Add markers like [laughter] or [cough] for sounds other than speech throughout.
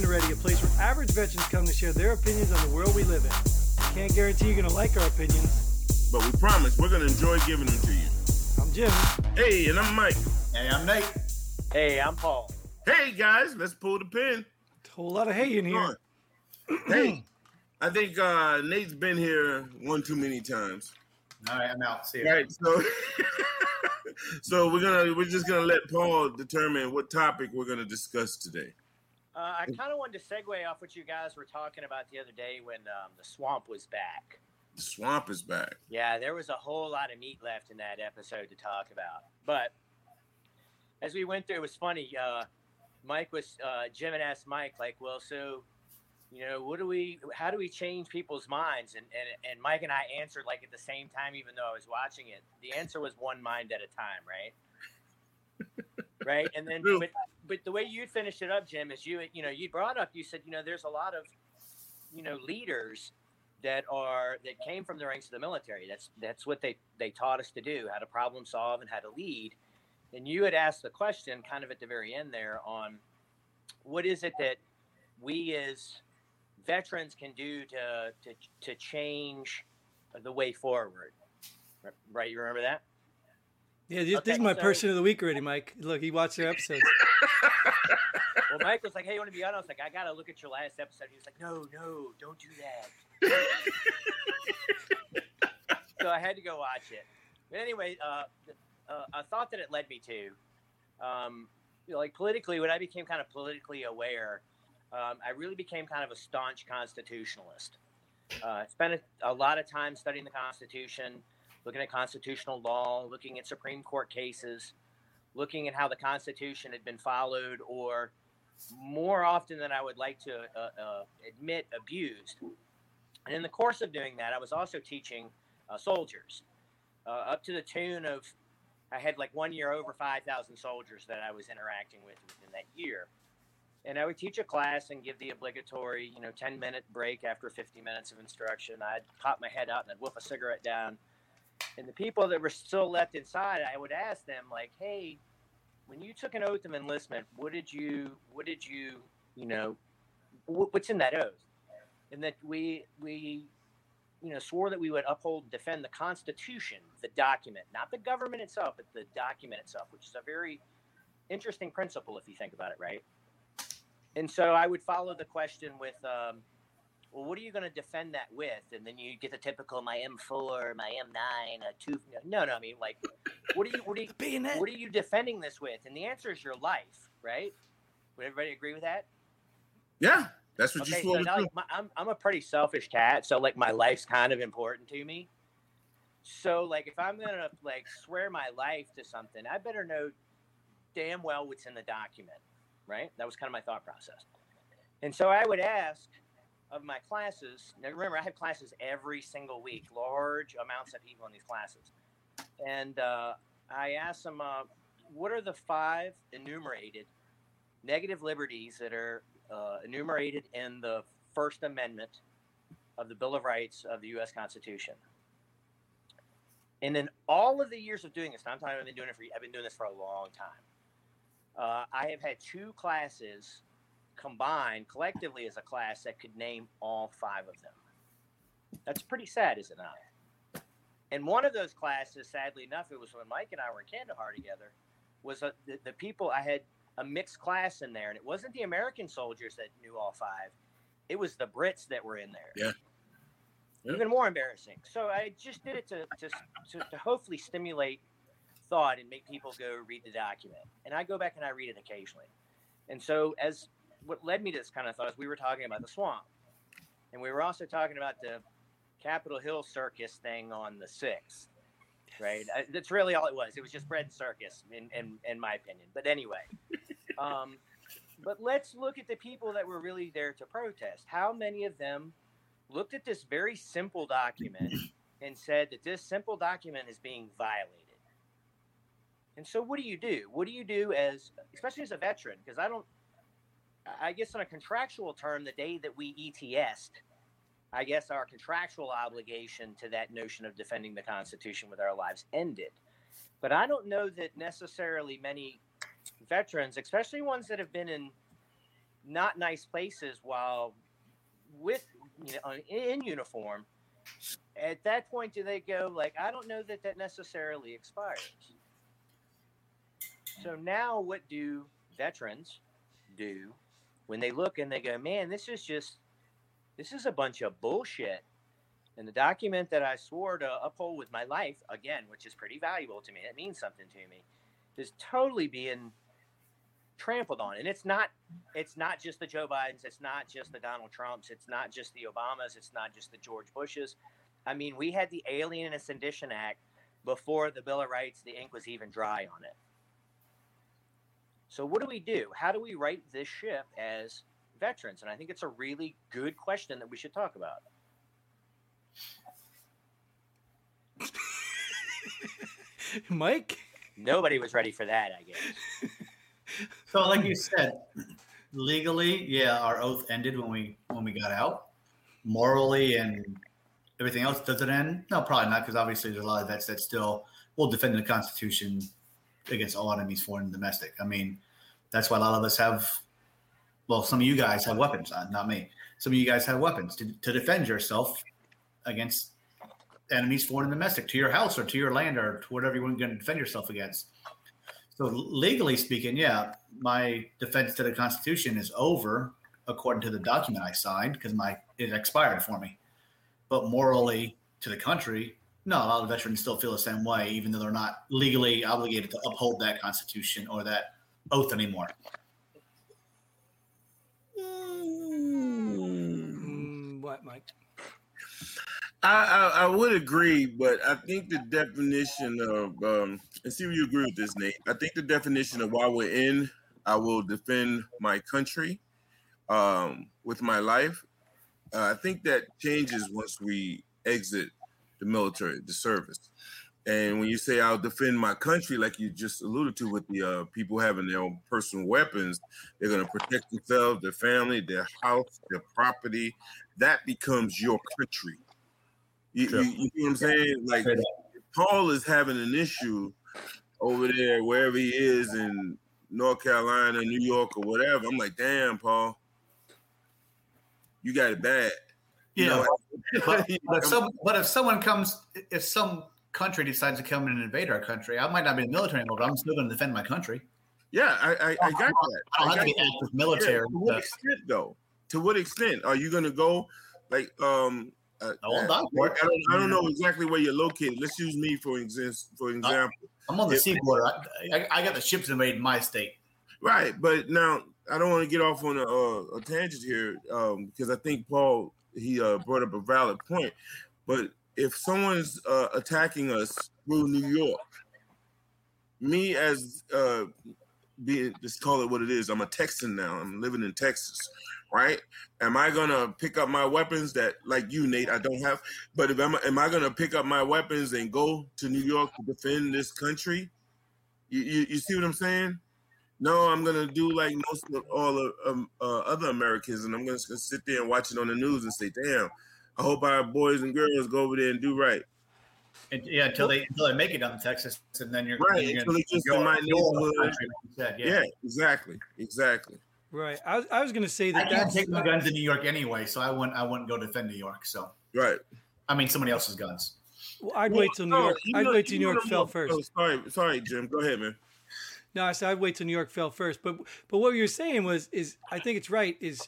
Pin Ready, a place where average veterans come to share their opinions on the world we live in. Can't guarantee you're going to like our opinions. But we promise we're going to enjoy giving them to you. I'm Jim. Hey, and I'm Mike. Hey, I'm Nate. Hey, I'm Paul. Hey, guys, let's pull the pin. A whole lot of hay in here. hey, I think uh, Nate's been here one too many times. All right, I'm out. See you. All right, so [laughs] so we're gonna we're just gonna let Paul determine what topic we're gonna discuss today. Uh, I kind of wanted to segue off what you guys were talking about the other day when um, the swamp was back. The swamp is back. Yeah, there was a whole lot of meat left in that episode to talk about. But as we went through, it was funny. Uh, Mike was uh, Jim had asked Mike like, "Well, so you know, what do we? How do we change people's minds?" And and and Mike and I answered like at the same time, even though I was watching it. The answer was one mind at a time, right? [laughs] right, and then but, but the way you finished it up, Jim, is you you know you brought up you said you know there's a lot of you know leaders that are that came from the ranks of the military. That's that's what they they taught us to do, how to problem solve and how to lead. And you had asked the question kind of at the very end there on what is it that we as veterans can do to to to change the way forward. Right, you remember that? Yeah, this, Okay, this is my so- person of the week already, Mike. Look, he watched their episodes. [laughs] Well, Mike was like, "Hey, you want to be on?" I was like, "I gotta look at your last episode." He was like, "No, no, don't do that." so I had to go watch it. But anyway, uh, uh, a thought that it led me to, um, you know, like politically, when I became kind of politically aware, um, I really became kind of a staunch constitutionalist. Uh, spent a, a lot of time studying the Constitution, looking at constitutional law, looking at Supreme Court cases, looking at how the Constitution had been followed, or more often than I would like to uh, uh, admit, abused. And in the course of doing that, I was also teaching uh, soldiers uh, up to the tune of, I had like one year over 5,000 soldiers that I was interacting with within that year. And I would teach a class and give the obligatory, you know, 10 minute break after 50 minutes of instruction. I'd pop my head out and I'd whiff a cigarette down. And the people that were still left inside, I would ask them, like, hey, when you took an oath of enlistment, what did you, what did you, you know, wh- what's in that oath? And that we, we, you know, swore that we would uphold and defend the Constitution, the document, not the government itself, but the document itself, which is a very interesting principle if you think about it, right? And so I would follow the question with, um, well, what are you going to defend that with? And then you get the typical my M4, my M9, a two. No, no, I mean like, what are you, what are [laughs] you, Bayonet. what are you defending this with? And the answer is your life, right? Would everybody agree with that? Yeah, that's what Okay, you so swore to do. like, my, I'm I'm a pretty selfish cat, so like my life's kind of important to me. So like if I'm gonna like swear my life to something, I better know damn well what's in the document, right? That was kind of my thought process. And so I would ask of my classes. Now remember, I have classes every single week, large amounts of people in these classes, and uh, I asked them, uh, what are the five enumerated negative liberties that are uh, enumerated in the First Amendment of the Bill of Rights of the U.S. Constitution. And in all of the years of doing this, I'm talking, I've been doing it for, I've been doing this for a long time. Uh, I have had two classes combined collectively as a class that could name all five of them. That's pretty sad, is it not? And one of those classes, sadly enough, it was when Mike and I were in Kandahar together, was uh the, the people I had a mixed class in there, and it wasn't the American soldiers that knew all five; it was the Brits that were in there. Yeah. Yeah. Even more embarrassing. So I just did it to, to to to hopefully stimulate thought and make people go read the document. And I go back and I read it occasionally. And so as what led me to this kind of thought is we were talking about the swamp, and we were also talking about the Capitol Hill circus thing on the sixth right? I, that's really all it was. It was just bread and circus, in, in, in my opinion. But anyway, [laughs] um, but let's look at the people that were really there to protest. How many of them looked at this very simple document and said that this simple document is being violated? And so, what do you do? What do you do as, especially as a veteran? Because I don't, I guess on a contractual term, the day that we ETS'd, I guess our contractual obligation to that notion of defending the Constitution with our lives ended. But I don't know that necessarily many veterans, especially ones that have been in not nice places while with you know in uniform at that point do they go like i don't know that that necessarily expires so now what do veterans do when they look and they go man this is just this is a bunch of bullshit. And the document that i swore to uphold with my life again which is pretty valuable to me it means something to me is totally being trampled on. And it's not it's not just the joe bidens it's not just the donald trumps it's not just the obamas it's not just the george bushes. I mean we had the alien and sedition act before the bill of rights the ink was even dry on it so what do we do how do we right this ship as veterans and i think it's a really good question that we should talk about [laughs] Mike? nobody was ready for that i guess So, like you said, legally, yeah, our oath ended when we when we got out. Morally and everything else, does it end? No, probably not, because obviously there's a lot of vets that still will defend the Constitution against all enemies, foreign and domestic. I mean, that's why a lot of us have. Well, some of you guys have weapons, uh, not me. Some of you guys have weapons to, to defend yourself against enemies, foreign and domestic, to your house or to your land or to whatever you're going to defend yourself against. So legally speaking, yeah, my defense to the Constitution is over according to the document I signed because my it expired for me. But morally to the country, no, a lot of veterans still feel the same way, even though they're not legally obligated to uphold that Constitution or that oath anymore. Mm, what, Mike? I, I, I would agree, but I think the definition of um, and see if you agree with this, Nate. I think the definition of while we're in, I will defend my country um, with my life. Uh, I think that changes once we exit the military, the service. And when you say I'll defend my country, like you just alluded to, with the uh, people having their own personal weapons, they're going to protect themselves, their family, their house, their property. That becomes your country. You, Sure. you, you know what I'm saying? Like Paul is having an issue over there, wherever he is in North Carolina, New York, or whatever. I'm like, damn, Paul, you got it bad. You Yeah, know, but, [laughs] but, some, but if someone comes, if some country decides to come and invade our country, I might not be in the military anymore, but I'm still going to defend my country. yeah, I, I, I got that. I don't got have to be active Yeah, military. to what extent, though? To what extent are you going to go? Like, um, uh, I uh, die for it. I don't, I don't know exactly where you're located. Let's use me for example. For example, I'm on the Yeah. seaboard. I, I, I got the ships invading my state. Right, but now I don't want to get off on a, uh, a tangent here um, because I think Paul he uh, brought up a valid point. But if someone's uh, attacking us through New York, me as uh, being just call it what it is, I'm a Texan now. I'm living in Texas, right? Am I gonna pick up my weapons that, like you, Nate, I don't have? But if I'm, am I gonna pick up my weapons and go to New York to defend this country? You, you, you see what I'm saying? No, I'm gonna do like most of all of um, uh, other Americans, and I'm gonna s- sit there and watch it on the news and say, "Damn, I hope our boys and girls go over there and do right." And, yeah, until they until they make it down to Texas, and then you're Right, You're until gonna, it's just your- in my neighborhood. country, like said, Yeah, yeah. exactly, exactly. Right. I, was- I was going to say that. I that can't that's. take my guns to New York anyway, so I wouldn't. I wouldn't go defend New York. So Right. I mean, somebody else's guns. Well, I'd wait till New York. you I'd know- wait till New York fell first. Oh, sorry, sorry, Jim. Go ahead, man. No, I said I'd wait till New York fell first. But but what you're saying was is I think it's right. Is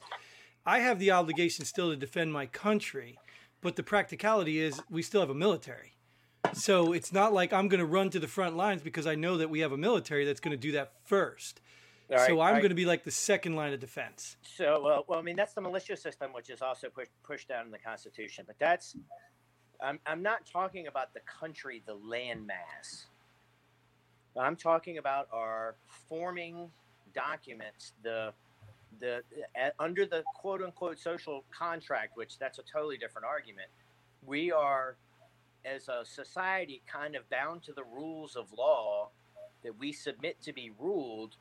I have the obligation still to defend my country, but the practicality is we still have a military. So it's not like I'm going to run to the front lines because I know that we have a military that's going to do that first. Right, so I'm right. going to be like the second line of defense. So, uh, well, I mean, that's the militia system, which is also push, pushed down in the Constitution. But that's, I'm, I'm not talking about the country, the landmass. I'm talking about our forming documents, the, the uh, under the quote unquote social contract, which that's a totally different argument. We are, as a society, kind of bound to the rules of law that we submit to be ruled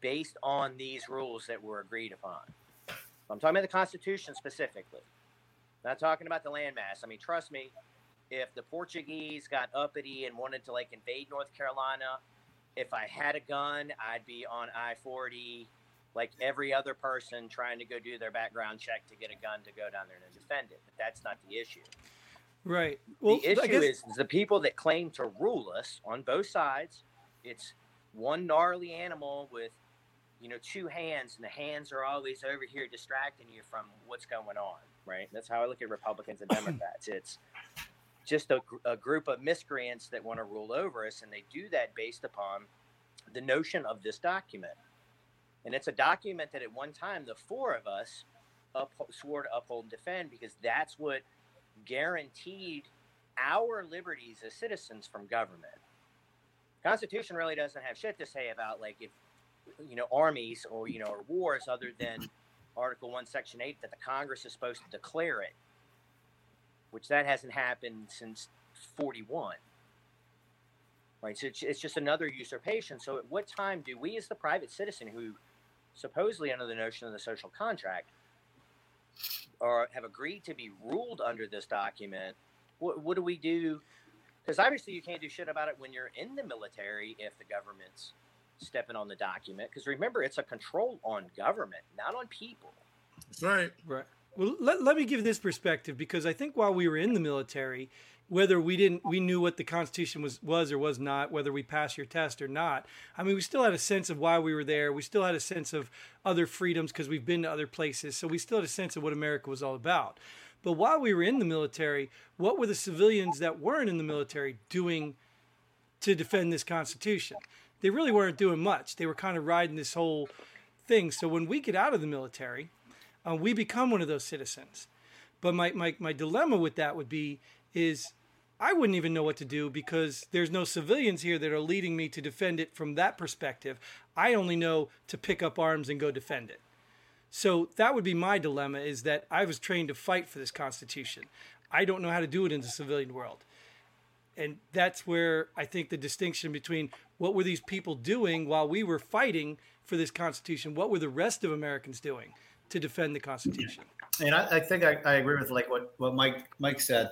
based on these rules that were agreed upon. I'm talking about the Constitution specifically. Not talking about the landmass. I mean, trust me, if the Portuguese got uppity and wanted to like invade North Carolina, if I had a gun, I'd be on I 40 like every other person trying to go do their background check to get a gun to go down there and defend it. But that's not the issue. Right. Well, the issue guess, is the people that claim to rule us on both sides. It's one gnarly animal with, you know, two hands, and the hands are always over here distracting you from what's going on. Right. That's how I look at Republicans and [coughs] Democrats. It's just a, a group of miscreants that want to rule over us, and they do that based upon the notion of this document. And it's a document that at one time the four of us upho- swore to uphold and defend because that's what guaranteed our liberties as citizens from government. Constitution really doesn't have shit to say about like if you know armies or you know or wars other than Article One, Section Eight that the Congress is supposed to declare it, which that hasn't happened since forty one. Right, so it's, it's just another usurpation. So, at what time do we, as the private citizen, who supposedly under the notion of the social contract, or have agreed to be ruled under this document, what, what do we do? Because obviously you can't do shit about it when you're in the military if the government's stepping on the document. Because remember, it's a control on government, not on people. That's right. Right. Well, let, let me give this perspective because I think while we were in the military, whether we didn't we knew what the Constitution was was or was not, whether we passed your test or not. I mean, we still had a sense of why we were there. We still had a sense of other freedoms because we've been to other places. So we still had a sense of what America was all about. But while we were in the military, what were the civilians that weren't in the military doing to defend this Constitution? They really weren't doing much. They were kind of riding this whole thing. So when we get out of the military, uh, we become one of those citizens. But my, my, my dilemma with that would be is I wouldn't even know what to do because there's no civilians here that are leading me to defend it from that perspective. I only know to pick up arms and go defend it. So that would be my dilemma is that I was trained to fight for this constitution. I don't know how to do it in the civilian world. And that's where I think the distinction between what were these people doing while we were fighting for this constitution, what were the rest of Americans doing to defend the constitution? And I, I think I, I agree with like what, what Mike Mike said.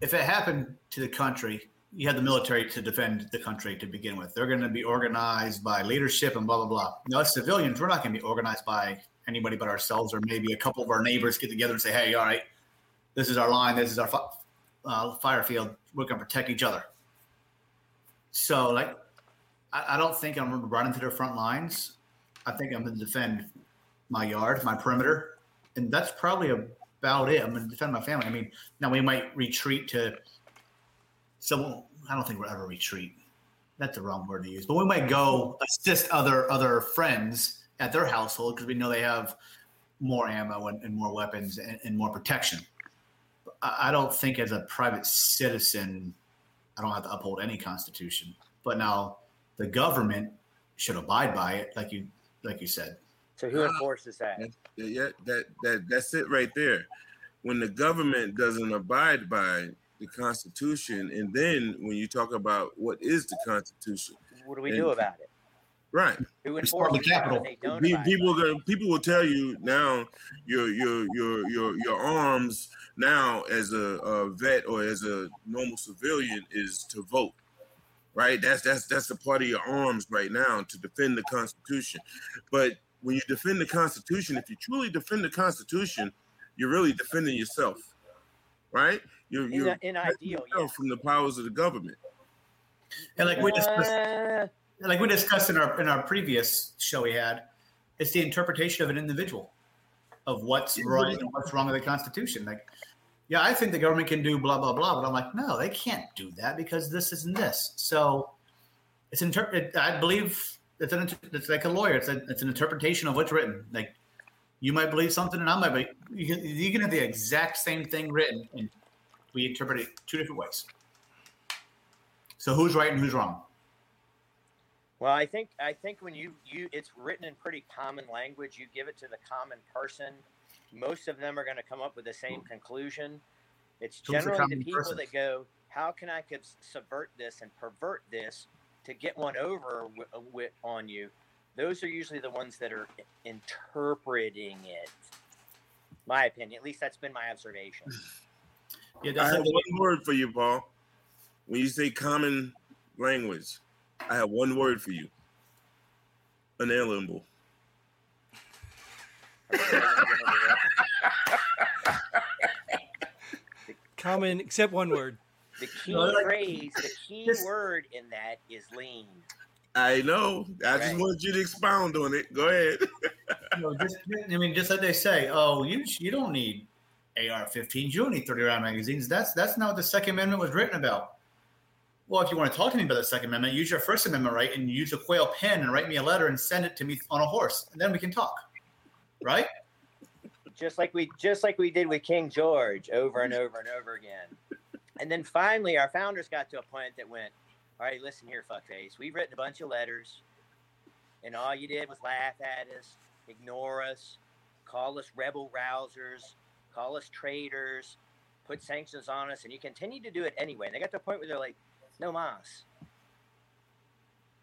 If it happened to the country, you had the military to defend the country to begin with. They're going to be organized by leadership and blah blah blah. Now, as civilians, we're not going to be organized by anybody but ourselves, or maybe a couple of our neighbors get together and say, "Hey, all right, this is our line. This is our fi- uh, fire field. We're going to protect each other." So, like, I, I don't think I'm going to the front lines. I think I'm going to defend my yard, my perimeter, and that's probably about it. I'm going to defend my family. I mean, now we might retreat to someone. I don't think we'll ever retreat. That's the wrong word to use, but we might go assist other other friends at their household because we know they have more ammo and, and more weapons and, and more protection. I don't think as a private citizen, I don't have to uphold any constitution. But now the government should abide by it, like you like you said. So who enforces that? Yeah, that that that's it right there. When the government doesn't abide by the Constitution, and then when you talk about what is the Constitution, What do we do about it? right? Who It's part of enforces the it Capitol. when they don't Pe- abide People by it? gonna people will tell you now your your your your your arms now as a, a vet or as a normal civilian is to vote. Right? That's that's that's a part of your arms right now to defend the Constitution. But when you defend the Constitution, if you truly defend the Constitution, you're really defending yourself. Right? You're In, you're a- in ideal, yeah. from the powers of the government. And like we discussed, Uh, like we discussed in our in our previous show we had, it's the interpretation of an individual of what's Yeah. right and what's wrong with the Constitution. Like, yeah, I think the government can do blah blah blah, but I'm like, no, they can't do that because this isn't this. So it's inter- it, I believe it's an it's like a lawyer. It's a, it's an interpretation of what's written. Like you might believe something, and I might be. You can, you can have the exact same thing written, and we interpret it two different ways. So who's right and who's wrong? Well, I think I think when you you it's written in pretty common language. You give it to the common person. Most of them are going to come up with the same conclusion. It's the generally the people person? that go, "How can I subvert this and pervert this to get one over wi- uh, wi- on you?" Those are usually the ones that are interpreting it. My opinion, at least that's been my observation. [sighs] Yeah, I have one word for you, Paul. When you say common language, I have one word for you. Unalienable. [laughs] [laughs] Common, except one word. The [laughs] key No, like- phrase, the [laughs] key This- word in that is lean. I know. I just Right. wanted you to expound on it. Go ahead. [laughs] You know, just, I mean, just like they say, oh, you you don't need AR-15s, you don't need 30 round magazines. That's that's not what the Second Amendment was written about. Well, if you want to talk to me about the Second Amendment, use your First Amendment right and use a quail pen and write me a letter and send it to me on a horse, and then we can talk, right? just like we just like we did with King George over and over and over again. And then finally, our founders got to a point that went, "All right, listen here, fuckface. We've written a bunch of letters, and all you did was laugh at us, ignore us, call us rebel rousers, call us traitors, put sanctions on us, and you continue to do it anyway." And they got to a point where they're like, "No mas."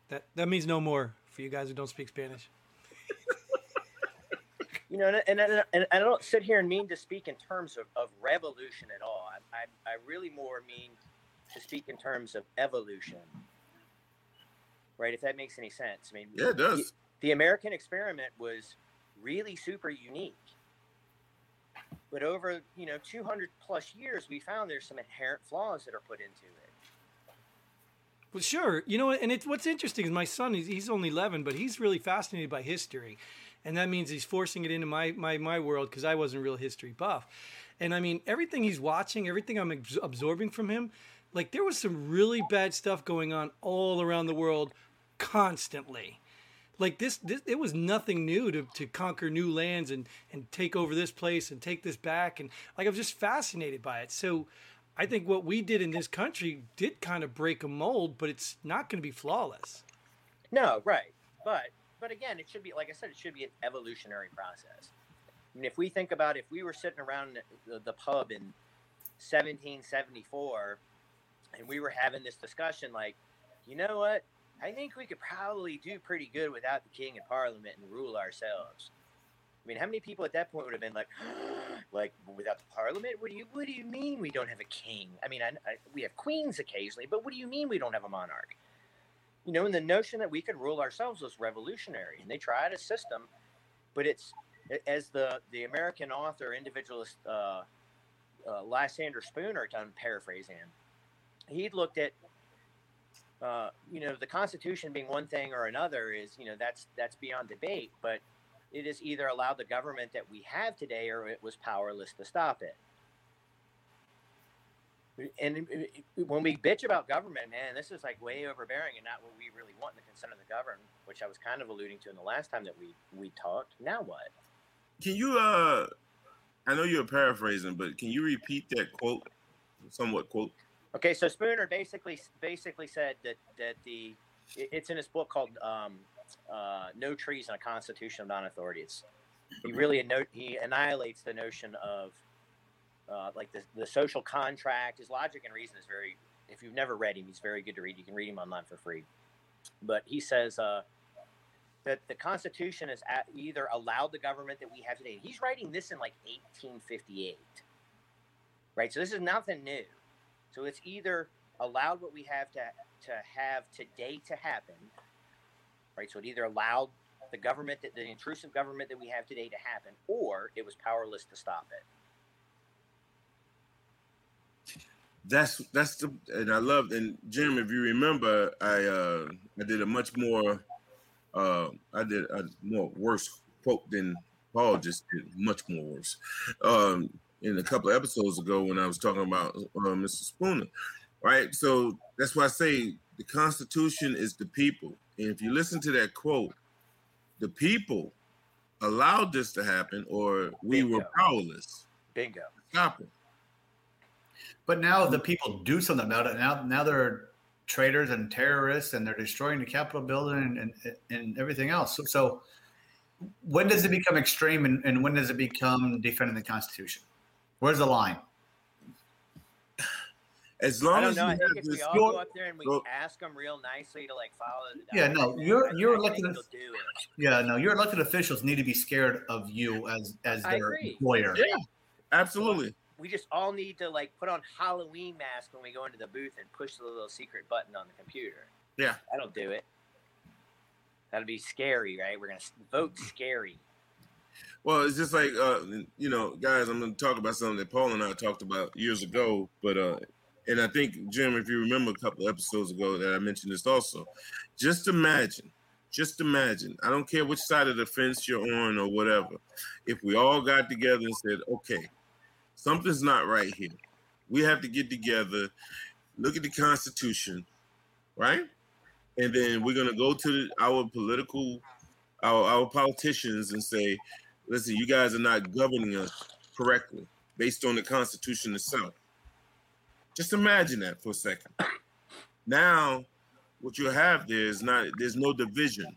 That that means no more for you guys who don't speak Spanish. [laughs] you know, and, and, and, and I don't sit here and mean to speak in terms of, of revolution at all. I, I, I really more mean to speak in terms of evolution, right? If that makes any sense. I mean, Yeah, it does. the American experiment was really super unique. But over, you know, 200 plus years, we found there's some inherent flaws that are put into it. Well, sure. You know, and it's what's interesting is my son. He's, he's only eleven, but he's really fascinated by history, and that means he's forcing it into my my my world because I wasn't a real history buff. And I mean, everything he's watching, everything I'm abs- absorbing from him, like there was some really bad stuff going on all around the world, constantly. Like this, this it was nothing new to, to conquer new lands and and take over this place and take this back and like I was just fascinated by it. So I think what we did in this country did kind of break a mold, but it's not going to be flawless. No, right. But but again, it should be like I said, it should be an evolutionary process. Mean, if we think about if we were sitting around the, the pub in 1774 and we were having this discussion, like, you know what? I think we could probably do pretty good without the king and parliament and rule ourselves. I mean, how many people at that point would have been like, [gasps] like without the parliament? What do you What do you mean we don't have a king? I mean, I, I, we have queens occasionally, but what do you mean we don't have a monarch? you know, and the notion that we could rule ourselves was revolutionary, and they tried a system, but it's as the the American author individualist uh, uh, Lysander Spooner, I'm paraphrasing him, he looked at. Uh, you know, the Constitution being one thing or another is, you know, that's that's beyond debate. But it is either allowed the government that we have today, or it was powerless to stop it and when we bitch about government, man, this is like way overbearing and not what we really want in the consent of the governed, which I was kind of alluding to in the last time that we we talked. Now what? Can you uh I know you're paraphrasing, but can you repeat that quote? Somewhat quote. Okay, so Spooner basically basically said that that the it's in his book called um, uh, "No Treason a Constitution of Non-Authority." It's he really he annihilates the notion of uh, like the the social contract. His logic and reason is very. If you've never read him, he's very good to read. You can read him online for free. But he says uh, that the Constitution has either allowed the government that we have today. He's writing this in like 1858, right? So this is nothing new. So it's either allowed what we have to to have today to happen, right? So it either allowed the government that the intrusive government that we have today to happen, or it was powerless to stop it. That's that's the and I loved and Jim, if you remember, I uh I did a much more uh I did a more worse quote than Paul just did, much more worse. Um in a couple of episodes ago when I was talking about uh, Mr. Spooner. Right? So that's why I say the Constitution is the people. And if you listen to that quote, the people allowed this to happen or we were powerless. Bingo. Stop it. But now the people do something about it. Now, now they're traitors and terrorists, and they're destroying the Capitol building and and, and everything else. So, so when does it become extreme, and, and when does it become defending the Constitution? Where's the line? As I long don't as know. you I have think if we this all You're- go up there and we Well- ask them real nicely to like follow the Yeah, no, you're- I- you're I elected do it. Yeah, no, your elected officials need to be scared of you as as I their agree. employer. Yeah. Absolutely. We just all need to like put on Halloween masks when we go into the booth and push the little secret button on the computer. Yeah. That'll do it. That'll be scary, right? We're gonna vote scary. Well, it's just like uh, you know, guys. I'm going to talk about something that Paul and I talked about years ago, but uh, and I think Jim, if you remember a couple episodes ago, that I mentioned this also. Just imagine, just imagine. I don't care which side of the fence you're on or whatever. If we all got together and said, "Okay, something's not right here. We have to get together, look at the Constitution, right?" And then we're gonna go to the, our political, our, our politicians and say, listen, you guys are not governing us correctly based on the Constitution itself. Just imagine that for a second. Now, what you have there is not there's no division.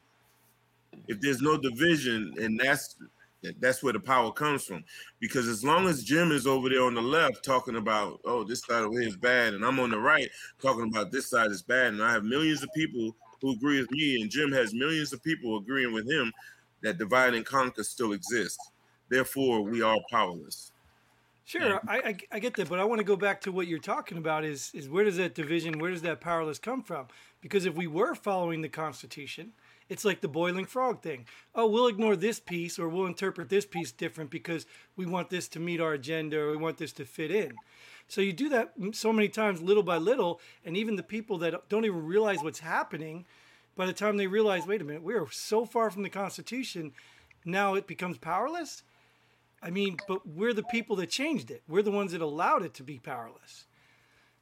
If there's no division, and that's that's where the power comes from. Because as long as Jim is over there on the left talking about, oh, this side over here is bad, and I'm on the right talking about this side is bad, and I have millions of people who agree with me, and Jim has millions of people agreeing with him, that divide and conquer still exists. Therefore, we are powerless. Sure, I, I, I get that, but I want to go back to what you're talking about. Is is where does that division, where does that powerless come from? Because if we were following the Constitution, it's like the boiling frog thing. Oh, we'll ignore this piece or we'll interpret this piece different because we want this to meet our agenda or we want this to fit in. So you do that so many times, little by little, and even the people that don't even realize what's happening, by the time they realize, wait a minute, we are so far from the Constitution, now it becomes powerless. I mean, but we're the people that changed it. We're the ones that allowed it to be powerless.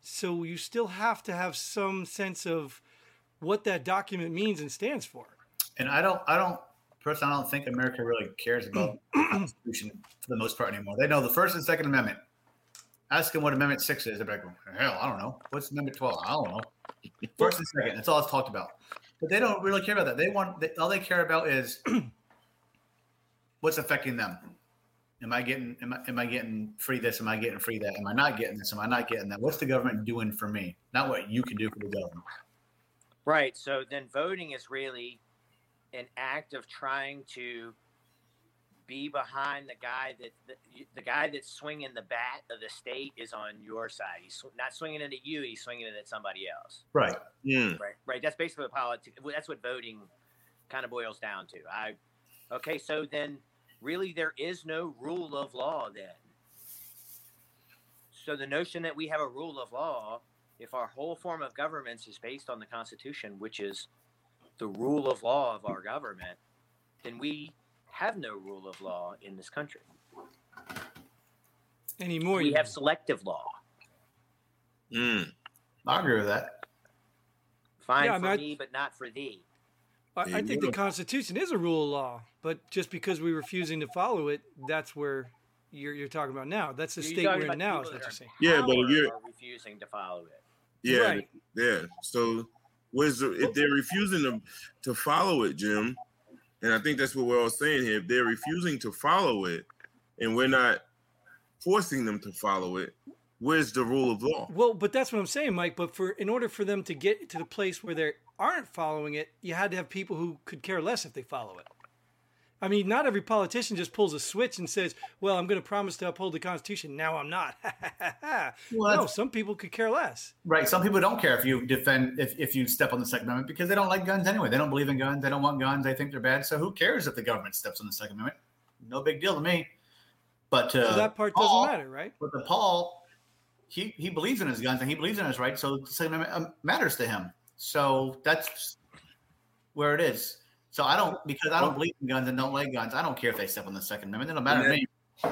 So you still have to have some sense of what that document means and stands for. And I don't, I don't, personally, I don't think America really cares about [clears throat] the Constitution for the most part anymore. They know the First and Second Amendment. Ask them what Amendment Six is. They're like, hell, I don't know. What's Amendment Twelve? I don't know. First and Second. That's all it's talked about. But they don't really care about that. They want they, all they care about is [clears throat] what's affecting them. Am I getting am I, am I getting free this? Am I getting free that? Am I not getting this? Am I not getting that? What's the government doing for me? Not what you can do for the government. Right. So then voting is really an act of trying to be behind the guy that the, the guy that's swinging the bat of the state is on your side. He's not swinging it at you; he's swinging it at somebody else. Right. Yeah. Right. Right. That's basically what politics. That's what voting kind of boils down to. I. Okay. So then, really, there is no rule of law then. So the notion that we have a rule of law, if our whole form of governments is based on the Constitution, which is the rule of law of our government, then we have no rule of law in this country. Anymore, we you have selective law. Mm. I agree with that. Fine Yeah, I for mean, I- me, but not for thee. I, I think the Constitution is a rule of law, but just because we're refusing to follow it, that's where you're, you're talking about now. That's the You're state we're in now. people Is what you're saying. Yeah, but if power you're- are refusing to follow it. Yeah. Right. Yeah. So where's the, if they're refusing to, to follow it, Jim, and I think that's what we're all saying here. If they're refusing to follow it and we're not forcing them to follow it, where's the rule of law? Well, but that's what I'm saying, Mike. But for in order for them to get to the place where they aren't following it, you had to have people who could care less if they follow it. I mean, not every politician just pulls a switch and says, "Well, I'm going to promise to uphold the Constitution." Now I'm not. [laughs] Well, no, some people could care less. Right. Some people don't care if you defend if, if you step on the Second Amendment because they don't like guns anyway. They don't believe in guns. They don't want guns. They think they're bad. So who cares if the government steps on the Second Amendment? No big deal to me. But uh, So that part Paul- doesn't matter, right? But the Paul, he he believes in his guns and he believes in his rights. So the Second Amendment um, matters to him. So that's where it is. So I don't because I don't believe in guns and don't like guns. I don't care if they step on the Second Amendment. It don't matter to me.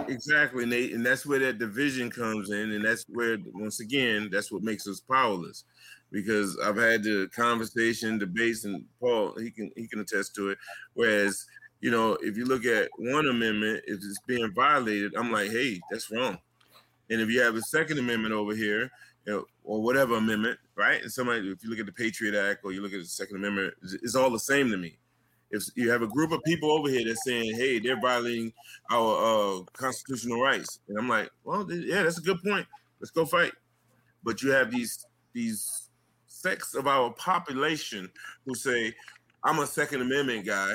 Exactly, Nate, and that's where that division comes in, and that's where, once again, that's what makes us powerless. Because I've had the conversation, debates, and Paul he can he can attest to it. Whereas, you know, if you look at one amendment, if it's being violated, I'm like, hey, that's wrong. And if you have a Second Amendment over here, you know, or whatever amendment, right? And somebody, if you look at the Patriot Act or you look at the Second Amendment, it's all the same to me. If you have a group of people over here that's saying, "Hey, they're violating our uh, constitutional rights," and I'm like, "Well, yeah, that's a good point. Let's go fight." But you have these these sects of our population who say, "I'm a Second Amendment guy."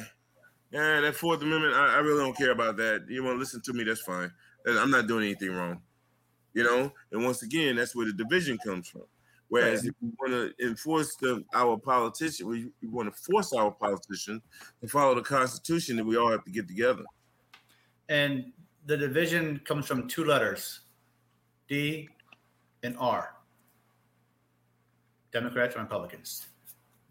Yeah, that Fourth Amendment, I, I really don't care about that. You want to listen to me? That's fine. I'm not doing anything wrong. You know, and once again, that's where the division comes from. Whereas if we want to enforce the, our politician, we, we want to force our politicians to follow the Constitution, then we all have to get together. and the division comes from two letters, D and R. Democrats and Republicans.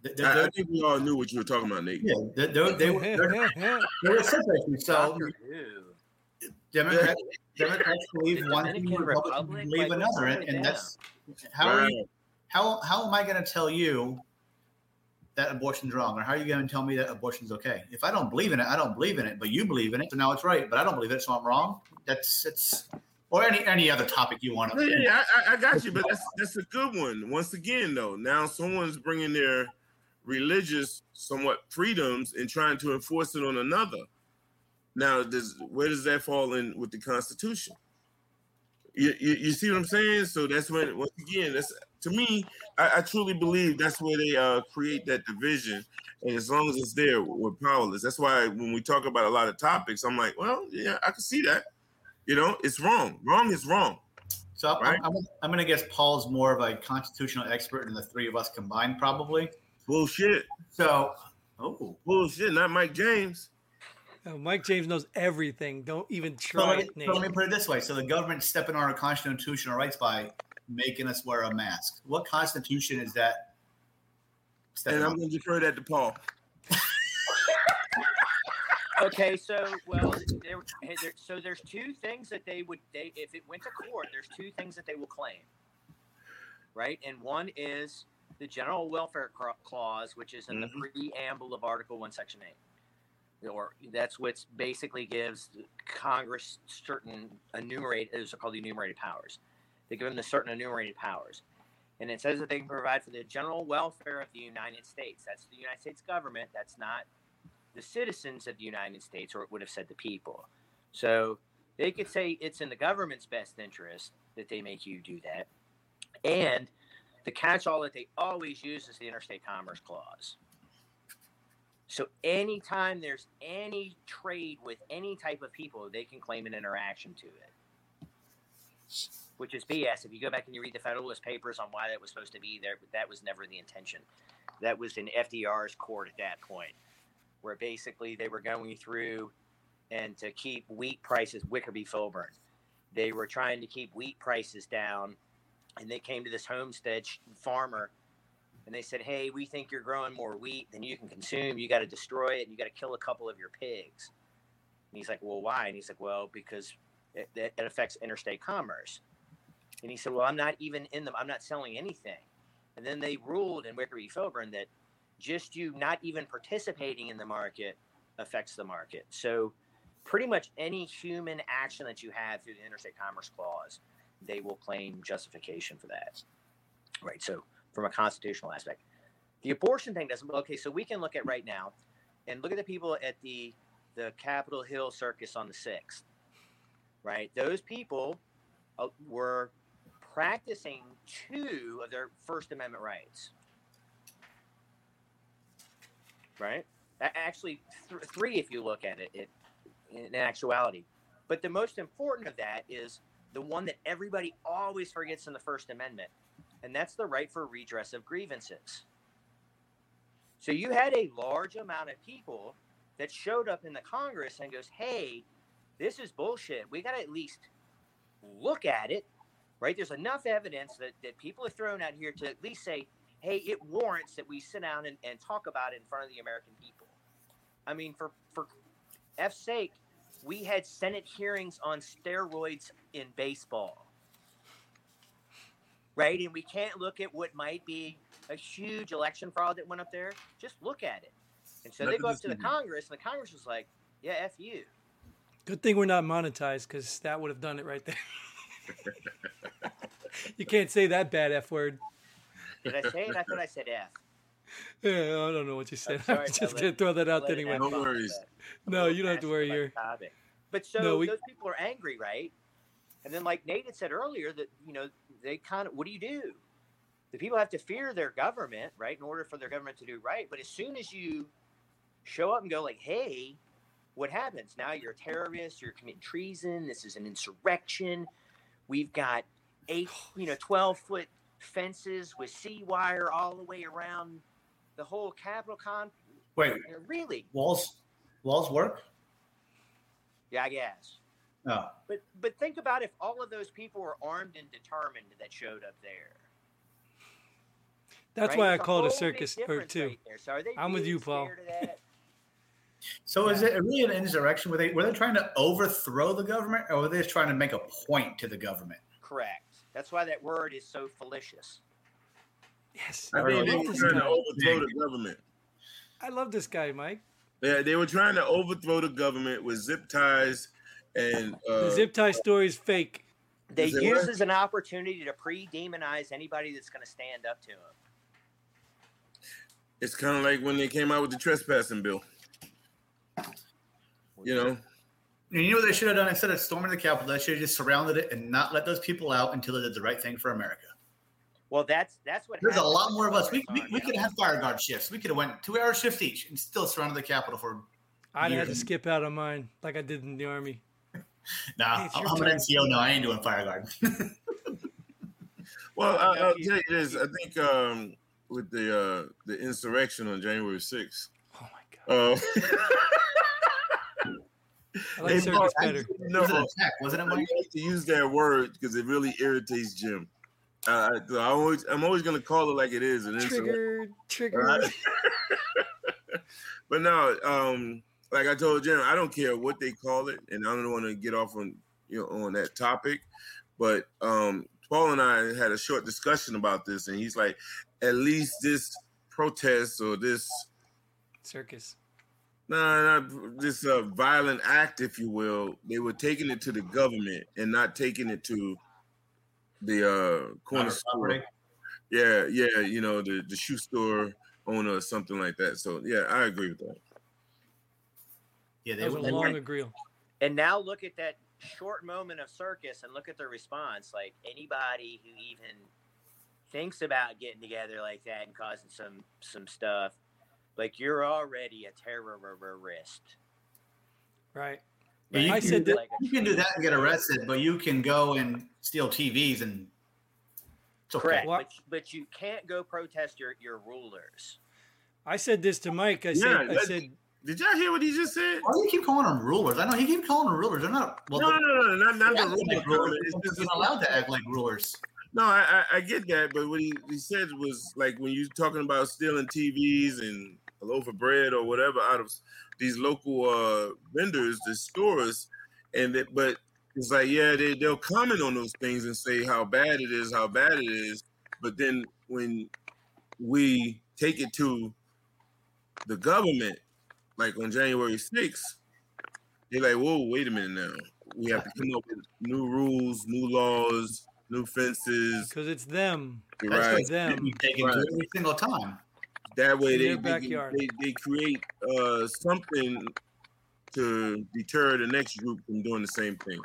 They're- I, I they're- think we all knew what you were talking about, Nate. yeah, they're, they're, they were they're, they were separated. So Doctor Democrats, Democrats believe one thing, Republicans Republic, believe like, another, and, and that's how are you, how how am I going to tell you that abortion's wrong, or how are you going to tell me that abortion's okay? If I don't believe in it, I don't believe in it, but you believe in it, so now it's right. But I don't believe it, so I'm wrong. That's it's or any any other topic you want Yeah, to. yeah, I, I got you, but that's that's a good one. Once again, though, now someone's bringing their religious, somewhat freedoms and trying to enforce it on another. Now, does where does that fall in with the Constitution? You, you, you see what I'm saying? So that's when once again, that's to me, I, I truly believe that's where they uh, create that division. And as long as it's there, we're powerless. That's why when we talk about a lot of topics, I'm like, well, yeah, I can see that. You know, it's wrong. Wrong is wrong. So I'm, I'm, I'm going to guess Paul's more of a constitutional expert than the three of us combined, probably. Bullshit. So, oh, Bullshit. Not Mike James. Oh, Mike James knows everything. Don't even So try let, me, it, so let me put it this way: so the government stepping on our constitutional rights by making us wear a mask. What constitution is that? stepping And I'm going to defer that to Paul. [laughs] Okay, so well, there, hey, there, so there's two things that they would, they if it went to court, there's two things that they will claim, right? And one is the general welfare clause, which is in Mhm. the preamble of Article One, Section Eight, or that's what basically gives Congress certain enumerated, those are called the enumerated powers. They give them the certain enumerated powers, and it says that they can provide for the general welfare of the United States. That's the United States government. That's not the citizens of the United States, or it would have said the people. So they could say it's in the government's best interest that they make you do that. And the catch all that they always use is the interstate commerce clause. So anytime there's any trade with any type of people, they can claim an interaction to it. Which is BS. If you go back and you read the Federalist Papers on why that was supposed to be there, that was never the intention. That was in FDR's court at that point where basically they were going through and to keep wheat prices, Wickard v. Filburn, they were trying to keep wheat prices down. And they came to this homestead farmer and they said, Hey, we think you're growing more wheat than you can consume. You got to destroy it and you got to kill a couple of your pigs. And he's like, Well, why? And he's like, Well, because it it affects interstate commerce. And he said, Well, I'm not even in them, I'm not selling anything. And then they ruled in Wickard v. Filburn that just you not even participating in the market affects the market. So, pretty much any human action that you have through the Interstate Commerce Clause, they will claim justification for that. Right. So, from a constitutional aspect, the abortion thing doesn't. Okay, so we can look at right now, and look at the people at the the Capitol Hill Circus on the sixth. Right. Those people uh, were practicing two of their First Amendment rights right? Actually, th- three if you look at it, it in actuality. But the most important of that is the one that everybody always forgets in the First Amendment, and that's the right for redress of grievances. So you had a large amount of people that showed up in the Congress and goes, "Hey, this is bullshit. We got to at least look at it." Right? There's enough evidence that, that people are thrown out here to at least say, hey, it warrants that we sit down and, and talk about it in front of the American people. I mean, for for F's sake, we had Senate hearings on steroids in baseball. Right? And we can't look at what might be a huge election fraud that went up there. Just look at it. And so they go to up to the. Congress, and the Congress was like, yeah, F you. Good thing we're not monetized because that would have done it right there. [laughs] you can't say that bad F word. Did I say it? I thought I said F. Yeah, I don't know what you said. I'm sorry [laughs] I'm just let- gonna throw that out Let there anyway. No worries. No, you don't have to worry. passionate You're about the topic. But so No, we- those people are angry, right? And then, like Nate had said earlier, that you know they kind of what do you do? The people have to fear their government, right, in order for their government to do right. But as soon as you show up and go like, "Hey, what happens now? You're a terrorist. You're committing treason. This is an insurrection. We've got eight, you know, twelve foot fences with sea wire all the way around the whole Capitol con. Wait, uh, Really? walls walls work? Yeah, I guess. Oh, But but think about if all of those people were armed and determined that showed up there. That's right? why I It's call it a circus or difference two. right there. So are they I'm with you, Paul. Scared of that? so is it really an insurrection? Were they were they trying to overthrow the government, or were they just trying to make a point to the government? Correct. That's why that word is so fallacious. Yes, I I think love they were this trying to overthrow the government. I love this guy, Mike. Yeah, they were trying to overthrow the government with zip ties and uh, The zip tie story is fake. They Is use what? as an opportunity to pre-demonize anybody that's going to stand up to them. it's kind of like when they came out with the trespassing bill. You know, And you know what they should have done instead of storming the Capitol? They should have just surrounded it and not let those people out until they did the right thing for America. Well, that's that's what. There's a lot more of us. We, we, we could have fire guard shifts. We could have went two hour shifts each and still surrounded the Capitol for. I'd have to Years. skip out on mine like I did in the army. Nah, Hey, I'm, I'm an. NCO No, I ain't doing fire guard. [laughs] well, I, I'll tell you this. I think um, with the uh, the insurrection on January sixth, Oh my god, uh, I like they circus better. No, it was an attack, wasn't it, I Mike? to use that word because it really irritates Jim. Uh, I, I always, I'm always going to call it like it is, an insurrection. Triggered, Right. triggered. [laughs] but no, um, like I told Jim, I don't care what they call it, and I don't want to get off on you know on that topic. But um, Paul and I had a short discussion about this, and he's like, at least this protest or this Circus. No, not this uh, violent act, if you will, they were taking it to the government and not taking it to the uh, corner store. Yeah, yeah, you know the the shoe store owner or something like that. So yeah, I agree with that. Yeah, they That was would. a long agree. And now look at that short moment of circus and look at the response. Like anybody who even thinks about getting together like that and causing some some stuff, like you're already a terrorist. Right. Yeah, you I said that- that- you can do that and get arrested, but you can go and steal TVs and it's okay. Correct. But, but you can't go protest your, your rulers. I said this to Mike. I Yeah, said, I said, Did y'all hear what he just said? Why do you keep calling them rulers? I know he keeps calling them rulers. They're not. Well, no, no, no, no, not, not they're the acting like rulers. It's just- not allowed to act like rulers. No, I, I, I get that, but what he, he said was like when you're talking about stealing TVs and a loaf of bread or whatever out of these local uh, vendors, the stores, and that, but it's like yeah, they they'll comment on those things and say how bad it is, how bad it is, but then when we take it to the government, like on January 6th, they're like, whoa, wait a minute now. We have to come up with new rules, new laws, new fences. because it's them. You're That's right. what them. you take Right. every single time. That way they, they, they, they create uh, something to deter the next group from doing the same thing.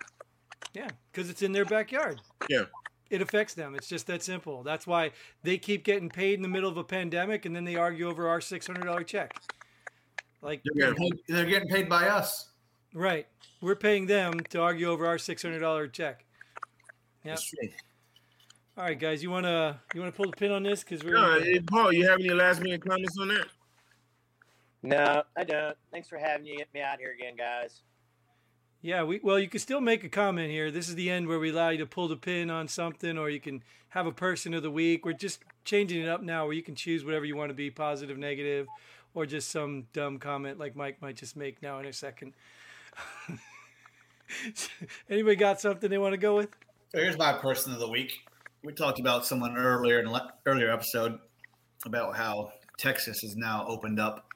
Yeah, because it's in their backyard. Yeah. It affects them. It's just that simple. That's why they keep getting paid in the middle of a pandemic and then they argue over our $600 check. Like, They're, paid, they're getting paid by us. right. We're paying them to argue over our $600 check. Yep. That's true. All right, guys, you want to you want to pull the pin on this because we're No, hey, Paul, you have any last minute comments on that? No, I don't. Thanks for having you, me out here again, guys. Yeah, we well, you can still make a comment here. This is the end where we allow you to pull the pin on something, or you can have a person of the week. We're just changing it up now, where you can choose whatever you want to be, positive, negative, or just some dumb comment like Mike might just make now in a second. [laughs] Anybody got something they want to go with? So here's my person of the week. We talked about someone earlier in the earlier episode about how Texas is now opened up,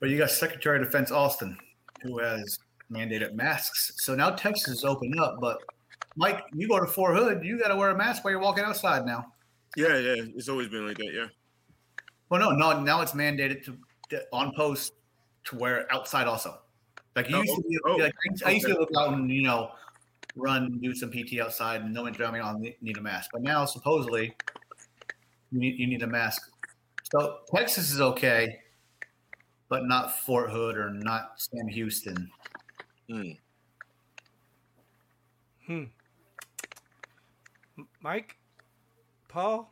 but you got Secretary of Defense Austin, who has mandated masks. So now Texas is opened up, but Mike, you go to Fort Hood, you got to wear a mask while you're walking outside now. Yeah, yeah. It's always been like that. Yeah. Well, no, no, now it's mandated to, to on post to wear outside also. Like you Oh, used to be, oh, like I used to okay. go out and you know run, and do some PT outside, and no one told me I need a mask. But now supposedly you need you need a mask. So Texas is okay, but not Fort Hood or not Sam Houston. Hmm. Hmm. Mike, Paul.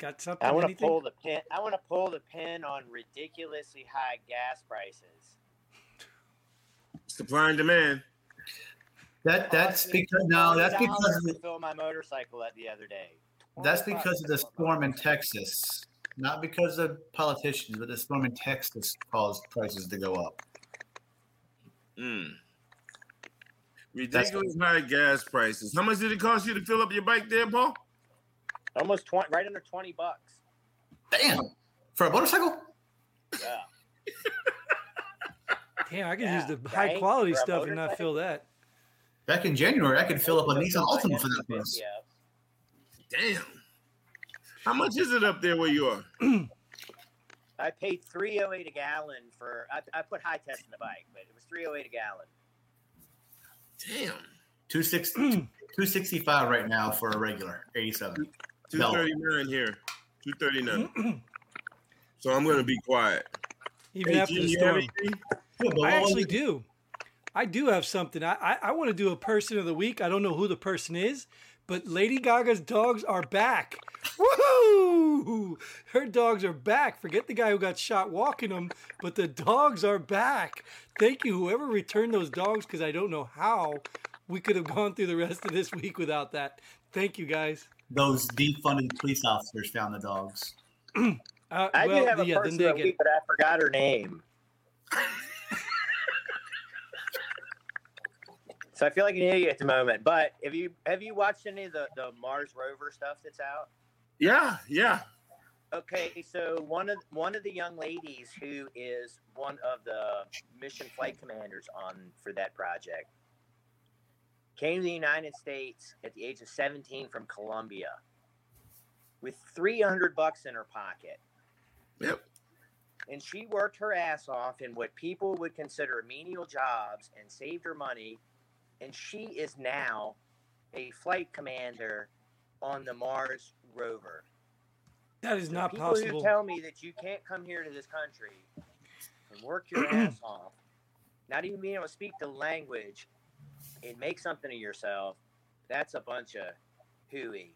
got something? I want to pull the pin. I want to pull the pin on ridiculously high gas prices. Supply and demand. That that's because no, that's because of to the, fill my motorcycle at the other day. that's because of the bucks to fill my storm in. Texas. Not because of politicians, but the storm in Texas caused prices to go up. Mm. Ridiculous high gas prices. How much did it cost you to fill up your bike there, Paul? Almost twenty, right under twenty bucks. Damn. For a motorcycle? Yeah. Damn, I could Yeah, use the high right? quality For stuff and not motorcycle? feel that. Back in January, I could fill up a Nissan Altima for that price. Yeah. Damn. How much is it up there where you are? I paid three oh eight a gallon for. I, I put high test in the bike, but it was three oh eight a gallon. Damn. 260 [clears throat] 265 right now for a regular 87. Two thirty nine here. Two thirty nine. [clears throat] so I'm gonna be quiet. Even Hey, after Gene, the you storm. Anything? Yeah, I actually do. I do have something. I, I, I want to do a person of the week. I don't know who the person is, but Lady Gaga's dogs are back. Woohoo! Her dogs are back. Forget the guy who got shot walking them, but the dogs are back. Thank you, whoever returned those dogs, because I don't know how we could have gone through the rest of this week without that. Thank you, guys. Those defunded police officers found the dogs. [clears throat] Uh, I well, do have a yeah, person they of the week, but I forgot her name. So I feel like an idiot at the moment. But have you have you watched any of the, the Mars rover stuff that's out? Yeah, yeah. Okay, so one of one of the young ladies who is one of the mission flight commanders on for that project came to the United States at the age of 17 from Colombia with 300 bucks in her pocket. Yep. And she worked her ass off in what people would consider menial jobs and saved her money. And she is now a flight commander on the Mars rover. that is not People possible. who tell me that you can't come here to this country and work your [clears throat] ass off, not even being able to speak the language and make something of yourself, that's a bunch of hooey.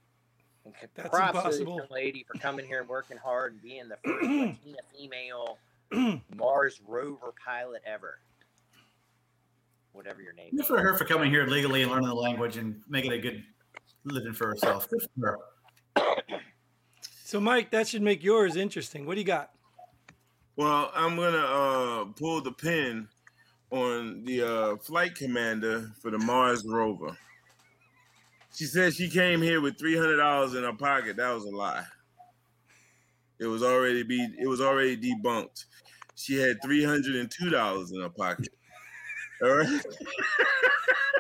And That's props to impossible. young lady for coming here and working hard and being the [clears throat] first Latina female [clears throat] Mars rover pilot ever. Whatever your name Good is. for her for coming here legally and learning the language and making a good living for herself. Good for her. [coughs] So, Mike, that should make yours interesting. What do you got? Well, I'm gonna uh, pull the pin on the uh, flight commander for the Mars rover. She said she came here with three hundred dollars in her pocket. That was a lie. It was already be it was already debunked. She had three hundred and two dollars in her pocket. All right.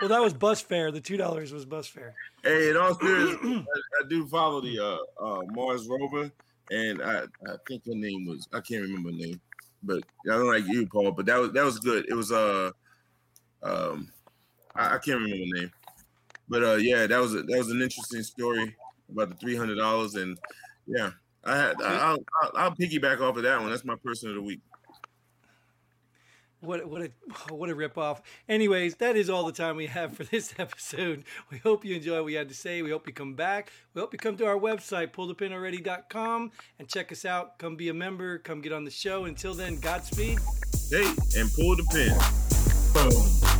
Well, that was bus fare. The two dollars was bus fare. Hey, in all seriousness, I, I do follow the uh, uh, Mars rover, and I, I think her name was I can't remember her name, but I don't like you, Paul. But that was that was good. It was uh um I, I can't remember the name, but uh yeah, that was a, that was an interesting story about the three hundred dollars, and yeah, I had I, I'll, I'll I'll piggyback off of that one. That's my person of the week. What what a [laughs] what a rip off. Anyways, that is all the time we have for this [laughs] episode. We hope you enjoy what we had to say. We hope you come back. We hope you come to our website, pullthepinalready.com, and check us out. Come be a member. Come get on the show. Until then, Godspeed. Hey, and pull the pin. Boom.